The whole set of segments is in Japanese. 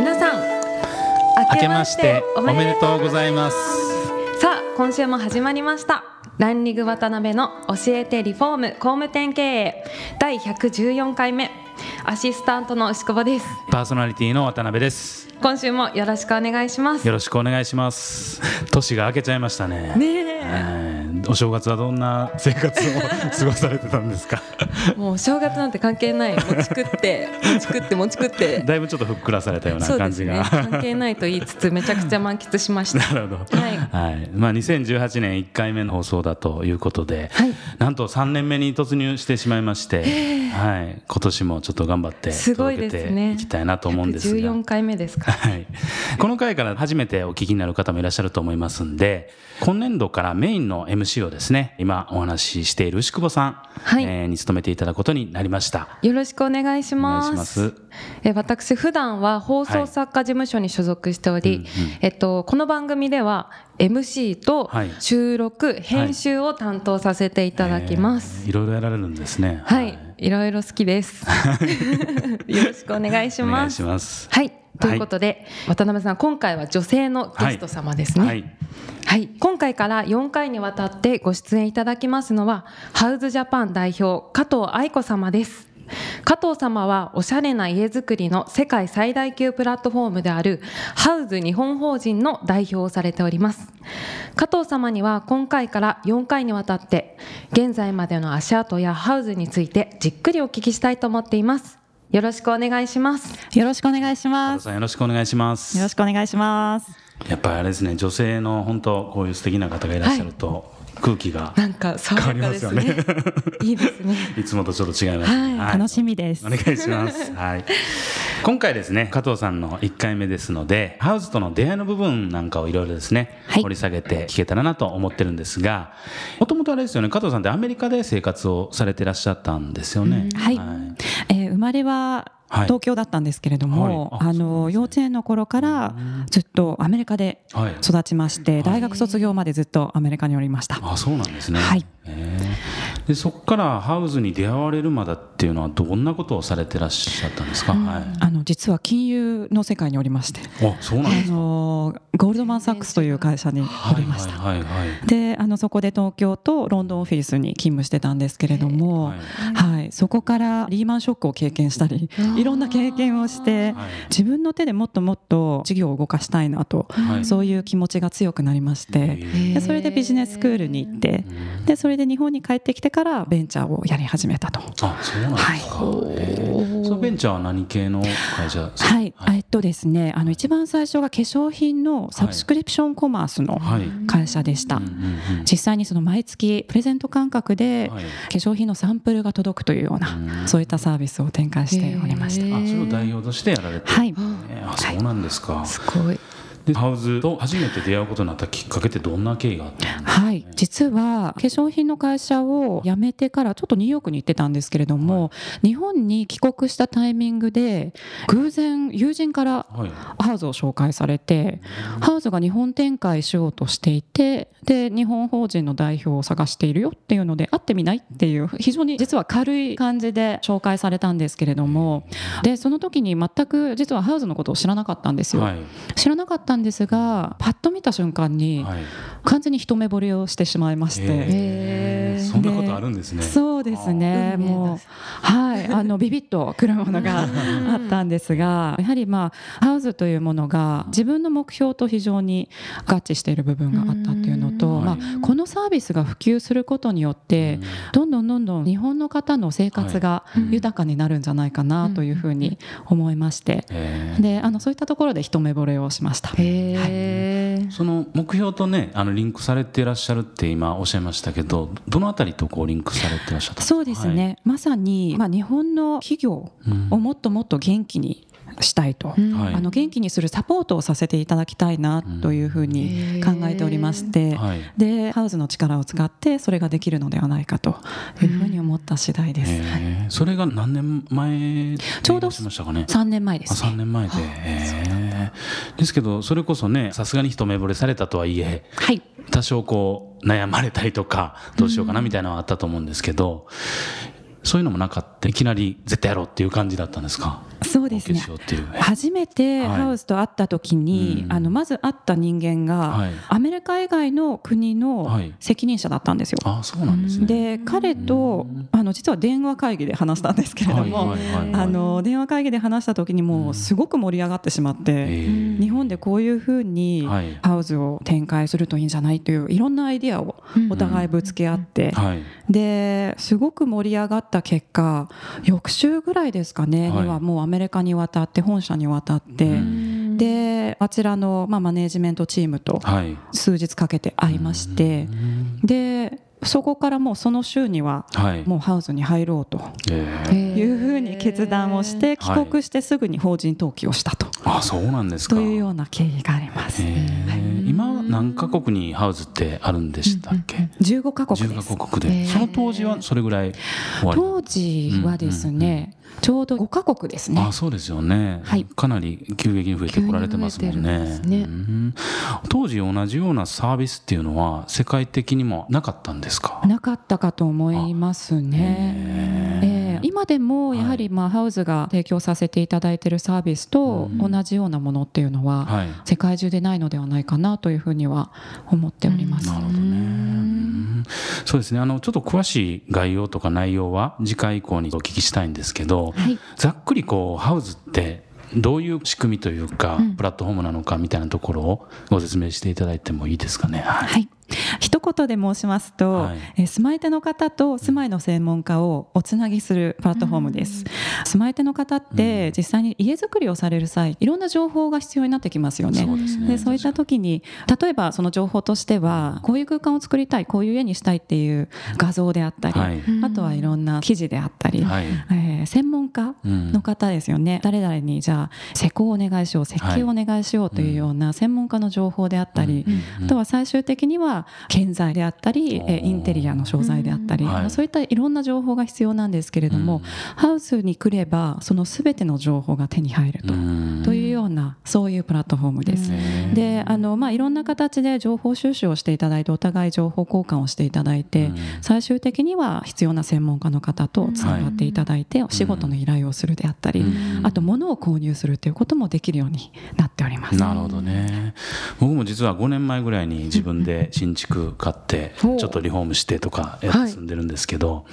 皆さん明けましておめでとうございます。さあ今週も始まりました。ランリグ渡辺の教えてリフォーム工務店経営。第114回目。アシスタントの牛久保です。パーソナリティの渡辺です。今週もよろしくお願いします。よろしくお願いします。年が明けちゃいましたね。ねえ。えーお正月はどんな生活を過ごされてたんですか？もう正月なんて関係ない。持ち食って持ち食って持ち食って。だいぶちょっとふっくらされたような感じが、関係ないと言いつつめちゃくちゃ満喫しました。なるほど。はい。はい。まあ、2018年1回目の放送だということで、はい。なんと3年目に突入してしまいまして、はい、今年もちょっと頑張ってすごい届けていきたいなと思うんですが。14回目ですか。はい、この回から初めてお聞きになる方もいらっしゃると思いますんで今年度からメインの MC をですね今お話ししている牛久保さん、はいえーに務めていただくことになりました。よろしくお願いします。え私普段は放送作家事務所に所属しており、はいうんうんえっとこの番組では MC とはい収録、編集を担当させていただきます。えーいろいろやられるんですね。はい、い、ろいろ好きです。よろしくお願い。します。はい、ということで、渡辺さん今回は女性のゲスト様ですね。はい、はい、今回から4回にわたってご出演いただきますのはハウズジャパン代表加藤愛子様です。加藤様はおしゃれな家づくりの世界最大級プラットフォームであるハウズ日本法人の代表をされております。加藤様には今回から4回にわたって現在までの足跡やハウズについてじっくりお聞きしたいと思っていますよろしくお願いしますよろしくお願いし加ます。藤さんよろしくお願いします。よろしくお願いします。やっぱりあれですね女性の本当こういう素敵な方がいらっしゃると、空気がなんか変わりますいいですねいつもとちょっと違います、ねはい楽しみです。お願いします。はい。今回ですね、加藤さんの1回目ですので、ハウスとの出会いの部分なんかをいろいろですね、はい掘り下げて聞けたらなと思ってるんですが、もともとあれですよね、加藤さんってアメリカで生活をされてらっしゃったんですよね。はいえー生まれははい。東京だったんですけれども、はい。ああの幼稚園の頃からずっとアメリカではい。育ちまして、大学卒業までずっとアメリカにおりました。あ、そうなんですね。はい。でそこからハウスに出会われるまでっていうのはどんなことをされてらっしゃったんですか？はい。あの実は金融の世界におりまして、あ、そうなんであすか？のゴールドマン・サックスという会社におりました。はいはいはいはい。であのそこで東京とロンドンオフィスに勤務してたんですけれども、はいはい、そこからリーマンショックを経験したりいろんな経験をしてはい自分の手でもっともっと事業を動かしたいなと、はいそういう気持ちが強くなりましてへでそれでビジネススクールに行ってでそれで日本に帰ってきてからベンチャーをやり始めたと。あ、そうなんですか。へーそのベンチャーは何系の会社？ですか。はい、えっとですねあの一番最初が化粧品のサブスクリプションコマースのはい。会社でした。うんうんうん実際にその毎月プレゼント感覚ではい化粧品のサンプルが届くというようなうんそういったサービスを展開しておりました。へーあ、それを代表としてやられて。はい、えーあ、そうなんですか。すごいで、ハウズと初めて出会うことになったきっかけってどんな経緯があったんですか？はい、実は化粧品の会社を辞めてからちょっとニューヨークに行ってたんですけれども、日本に帰国したタイミングで偶然友人からはい。ハウズを紹介されてハウズが日本展開しようとしていてで日本法人の代表を探しているよっていうので会ってみないっていう非常に実は軽い感じで紹介されたんですけれどもでその時に全く実はハウズのことを知らなかったんですよ、はい。知らなかったんですがパッと見た瞬間にはい。完全に一目惚れをしてしまいまして。へー。そんなことあるんですね。そうですね。もうはい。あのビビッとくるものがあったんですが、やはりまあハウズというものが自分の目標と非常に合致している部分があったっていうのと、うん。まあこのサービスが普及することによって、どんどんどんどん日本の方の生活が豊かになるんじゃないかなというふうに思いまして、であのそういったところで一目惚れをしました。へえその目標とねあののリンクされていらっしゃるって今おっしゃいましたけどどのあたりとこうリンクされてらっしゃったんですか？そうですね、まさに、まあ、日本の企業をもっともっと元気にしたいと、あの元気にするサポートをさせていただきたいなというふうに考えておりまして、はい。でハウスの力を使ってそれができるのではないかというふうに思った次第です。えー。それが何年前ちょうどしましたかね？3年前であ3すね。年前で、えー。ですけどそれこそねさすがに一目惚れされたとはいえはい。多少こう悩まれたりとかどうしようかなみたいなのはあったと思うんですけど、そういうのもなかった。いきなり絶対やろうっていう感じだったんですか？そうですね。初めてはい。ハウスと会った時に、うんあのまず会った人間が、はい。アメリカ以外の国のはい。責任者だったんですよ。あそうなんですね。で彼とうん。あの実は電話会議で話したんですけれども、はいはいはいあの電話会議で話した時にもうすごく盛り上がってしまって、えー日本でこういうふうにはい。ハウスを展開するといいんじゃないといういろんなアイディアをお互いぶつけ合って、はい。ですごく盛り上がった結果翌週ぐらいですかね、はい。にはもうアメリカに渡って本社に渡って、うん。であちらの、まあ、マネージメントチームとはい。数日かけて会いまして、うん。でそこからもうその週にははい。もうハウスに入ろうとえー。いうふうに決断をして帰国してすぐに法人登記をしたと,、あそうなんですか。というような経緯があります。えー。今何カ国にハウスってあるんでしたっけ、15カ国10です。カ国で、その当時はそれぐらい当時はですね、ちょうど5カ国ですね。あそうですよね、はい。かなり急激に増えてこられてますもんね。ね。うん。当時同じようなサービスっていうのは世界的にもなかったんですか？なかったかと思いますね。今でもやはりまあハウスが提供させていただいているサービスとうん同じようなものっていうのははい世界中でないのではないかなというふうには思っております。なるほどね。うんそうですね。あの、ちょっと詳しい概要とか内容は次回以降にお聞きしたいんですけど、はいざっくりこう、ハウスってどういう仕組みというか、うんプラットフォームなのかみたいなところをご説明していただいてもいいですかね？はい。はい一言で申しますと、はい。えー住まい手の方と住まいの専門家をおつなぎするプラットフォームです、住まい手の方って実際に家づくりをされる際いろんな情報が必要になってきますよね。そうですね。でそういった時に例えばその情報としてはこういう空間を作りたいこういう家にしたいっていう画像であったり、はい。あとはいろんな記事であったり、はい。えー専門家うんの方ですよね、誰々にじゃあ施工をお願いしよう設計をお願いしようというような専門家の情報であったり、うん。あとは最終的には建材であったり、えーインテリアの商材であったり、うんはい。まあそういったいろんな情報が必要なんですけれども、うん。ハウスに来ればその全ての情報が手に入ると,、うん。というようなそういうプラットフォームです。であのまあ、いろんな形で情報収集をしていただいてお互い情報交換をしていただいて、うん。最終的には必要な専門家の方とつながっていただいて、お仕事の依頼をするであったり、うん。あと物を購入するということもできるようになっております。なるほどね僕も実は5年前ぐらいに自分で新築買ってちょっとリフォームしてとかやって住んでるんですけど、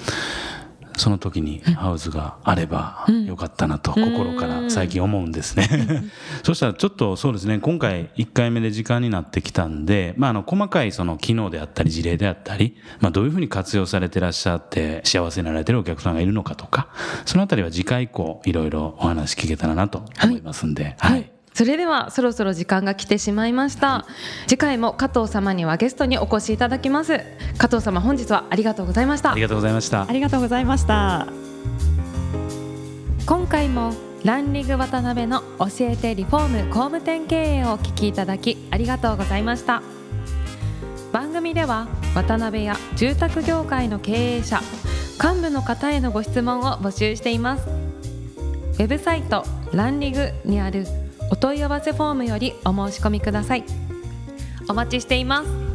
その時にハウスがあればよかったなと心から最近思うんですね。そしたらちょっとそうですね今回1回目で時間になってきたんで、まあ、あの細かいその機能であったり事例であったり、まあ、どういうふうに活用されてらっしゃって幸せになられてるお客さんがいるのかとかそのあたりは次回以降いろいろお話聞けたらなと思いますんで。はいそれではそろそろ時間が来てしまいました。次回も加藤様にはゲストにお越しいただきます。加藤様本日はありがとうございました。ありがとうございました。あ。りがとうございました。今回もランリング渡辺の教えてリフォーム工務店経営をお聞きいただきありがとうございました。番組では渡辺や住宅業界の経営者幹部の方へのご質問を募集しています。ウェブサイトランリグにあるお問い合わせフォームよりお申し込みください。お待ちしています。